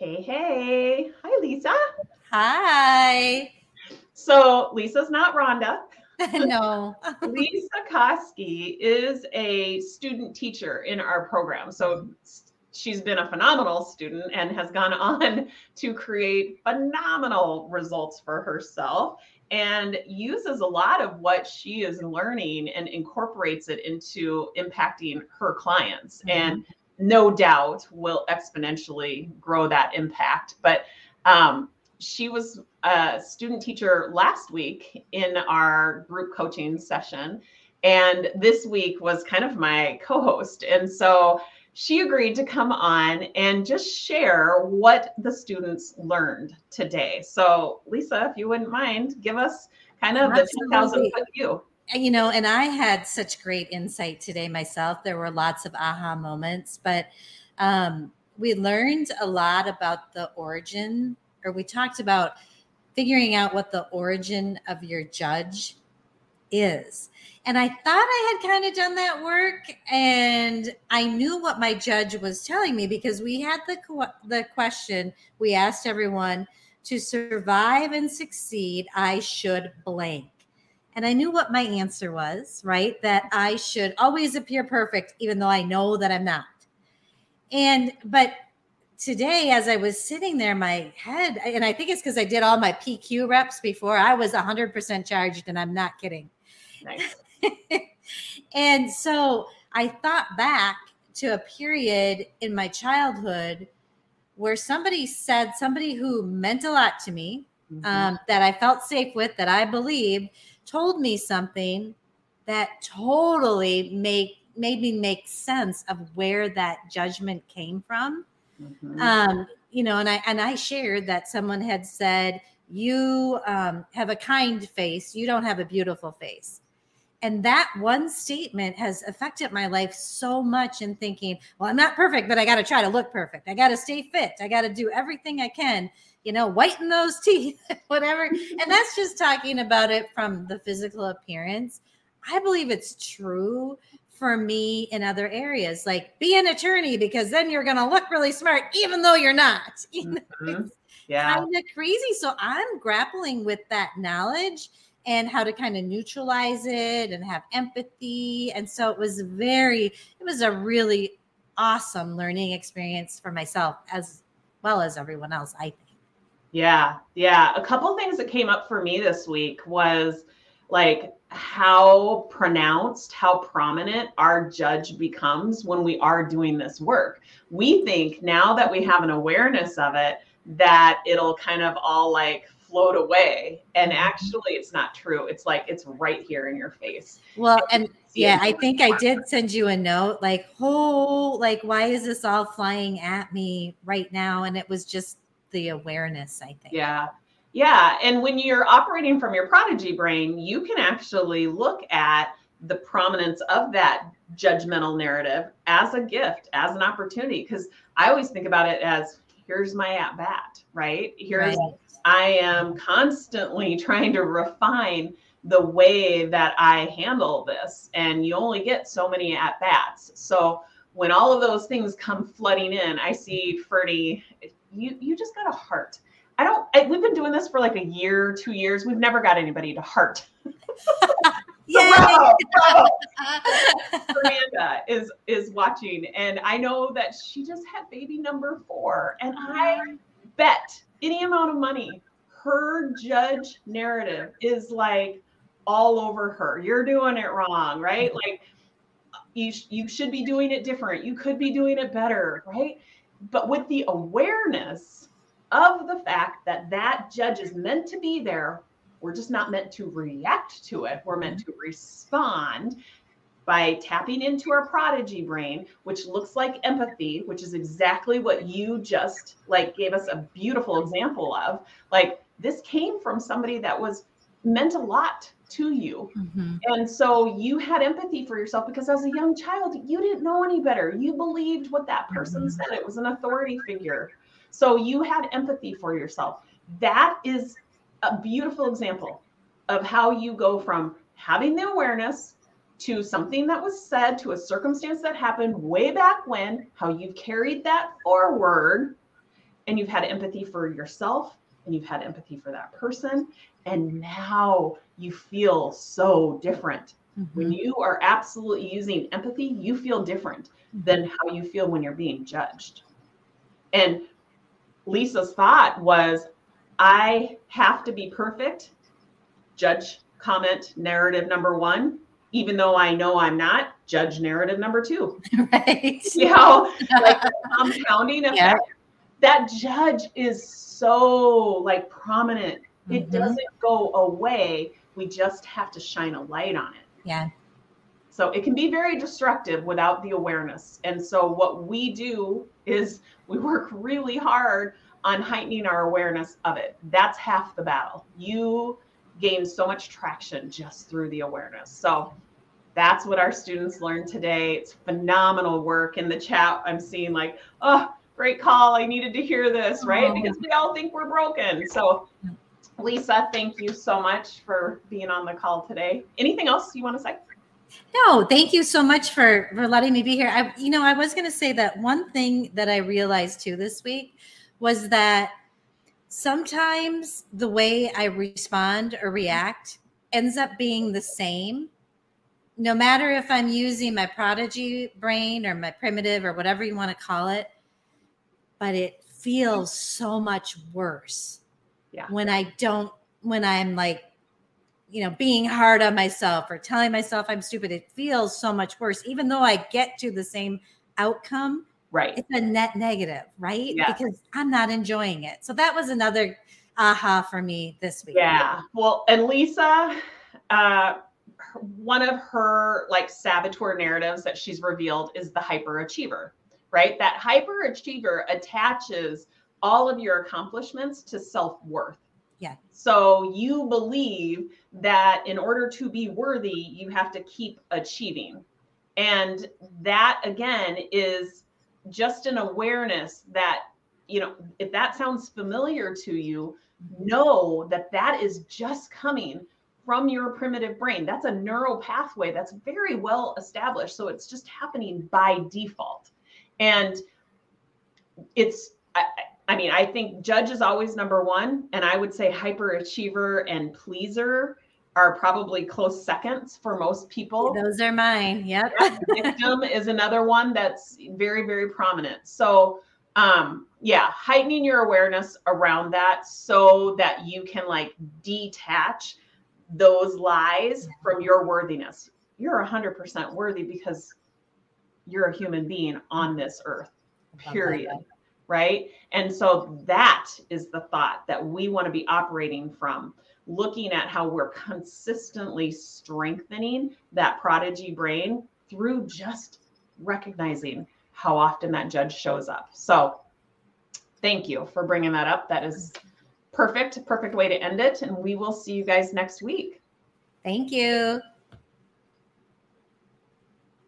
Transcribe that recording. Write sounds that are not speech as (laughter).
Hey, hey. Hi, Lesa. Hi. So, Lesa's not Rhonda. (laughs) no. Lesa Koski is a student teacher in our program. So, she's been a phenomenal student and has gone (laughs) on to create phenomenal results for herself and uses a lot of what she is learning and incorporates it into impacting her clients. Mm-hmm. And no doubt will exponentially grow that impact. But um, she was a student teacher last week in our group coaching session. And this week was kind of my co host. And so she agreed to come on and just share what the students learned today. So, Lesa, if you wouldn't mind, give us kind of Absolutely. the 10,000 foot view you know, and I had such great insight today myself. There were lots of aha moments, but um, we learned a lot about the origin, or we talked about figuring out what the origin of your judge is. And I thought I had kind of done that work, and I knew what my judge was telling me because we had the the question we asked everyone to survive and succeed. I should blank. And I knew what my answer was, right? That I should always appear perfect, even though I know that I'm not. And, but today, as I was sitting there, my head, and I think it's because I did all my PQ reps before, I was 100% charged, and I'm not kidding. Nice. (laughs) and so I thought back to a period in my childhood where somebody said, somebody who meant a lot to me, mm-hmm. um, that I felt safe with, that I believed, told me something that totally made made me make sense of where that judgment came from. Mm-hmm. Um, you know, and I and I shared that someone had said, "You um, have a kind face. You don't have a beautiful face." And that one statement has affected my life so much in thinking, well, I'm not perfect, but I got to try to look perfect. I got to stay fit. I got to do everything I can you know, whiten those (laughs) teeth, whatever. And that's just talking about it from the physical appearance. I believe it's true for me in other areas, like be an attorney because then you're going to look really smart, even though you're not. (laughs) You know, mm-hmm. Yeah. Kind of crazy. So I'm grappling with that knowledge and how to kind of neutralize it and have empathy. And so it was very, it was a really awesome learning experience for myself as well as everyone else, I think. Yeah, yeah. A couple things that came up for me this week was like how pronounced, how prominent our judge becomes when we are doing this work. We think now that we have an awareness of it, that it'll kind of all like float away. And mm-hmm. actually, it's not true. It's like it's right here in your face. Well, and yeah, I think I did send you a note like, oh, like, why is this all flying at me right now? And it was just the awareness, I think. Yeah. Yeah. And when you're operating from your prodigy brain, you can actually look at the prominence of that judgmental narrative as a gift, as an opportunity. Because I always think about it as here's my at bat, right? Here's, right. I am constantly (laughs) trying to refine the way that I handle this. And you only get so many at bats. So when all of those things come flooding in, I see Ferdy you you just got a heart. I don't. I, we've been doing this for like a year, two years. We've never got anybody to heart. (laughs) Yeah. (laughs) Amanda (laughs) is is watching, and I know that she just had baby number four, and I bet any amount of money her judge narrative is like all over her. You're doing it wrong, right? Like you you should be doing it different. You could be doing it better, right? But with the awareness of the fact that that judge is meant to be there we're just not meant to react to it. We're meant mm-hmm. to respond by tapping into our prodigy brain which looks like empathy which is exactly what you just like gave us a beautiful example of. Like this came from somebody that was meant a lot to you. Mm-hmm. And so you had empathy for yourself because as a young child, you didn't know any better. You believed what that person mm-hmm. said, it was an authority figure. So you had empathy for yourself. That is a beautiful example of how you go from having the awareness to something that was said to a circumstance that happened way back when, how you've carried that forward and you've had empathy for yourself and you've had empathy for that person and now you feel so different mm-hmm. when you are absolutely using empathy you feel different mm-hmm. than how you feel when you're being judged and lesa's thought was i have to be perfect judge comment narrative number one even though I know I'm not, judge narrative number two. (laughs) Right. You know, like (laughs) compounding effect. Yeah. That judge is so like prominent. Mm-hmm. It doesn't go away. We just have to shine a light on it. Yeah. So it can be very destructive without the awareness. And so what we do is we work really hard on heightening our awareness of it. That's half the battle. You gain so much traction just through the awareness. So that's what our students learned today. It's phenomenal work in the chat. I'm seeing like, oh, great call. I needed to hear this, right? Oh, because we all think we're broken. So, Lesa, thank you so much for being on the call today. Anything else you want to say? No, thank you so much for for letting me be here. I, you know, I was going to say that one thing that I realized too this week was that sometimes the way I respond or react ends up being the same no matter if I'm using my prodigy brain or my primitive or whatever you want to call it, but it feels so much worse yeah. when I don't, when I'm like, you know, being hard on myself or telling myself I'm stupid. It feels so much worse, even though I get to the same outcome. Right. It's a net negative, right? Yeah. Because I'm not enjoying it. So that was another aha for me this week. Yeah. Well, and Lesa, uh, one of her like saboteur narratives that she's revealed is the hyperachiever, right? That hyperachiever attaches all of your accomplishments to self worth. Yeah. So you believe that in order to be worthy, you have to keep achieving. And that again is just an awareness that, you know, if that sounds familiar to you, mm-hmm. know that that is just coming from your primitive brain. That's a neural pathway that's very well established. So it's just happening by default. And it's, I, I mean, I think judge is always number one. And I would say hyperachiever and pleaser are probably close seconds for most people. Those are mine. Yep. Victim is another one that's very, very prominent. So, um, yeah, heightening your awareness around that so that you can like detach those lies from your worthiness. You're 100% worthy because you're a human being on this earth, period. Right. And so that is the thought that we want to be operating from, looking at how we're consistently strengthening that prodigy brain through just recognizing how often that judge shows up. So thank you for bringing that up. That is perfect, perfect way to end it. And we will see you guys next week. Thank you.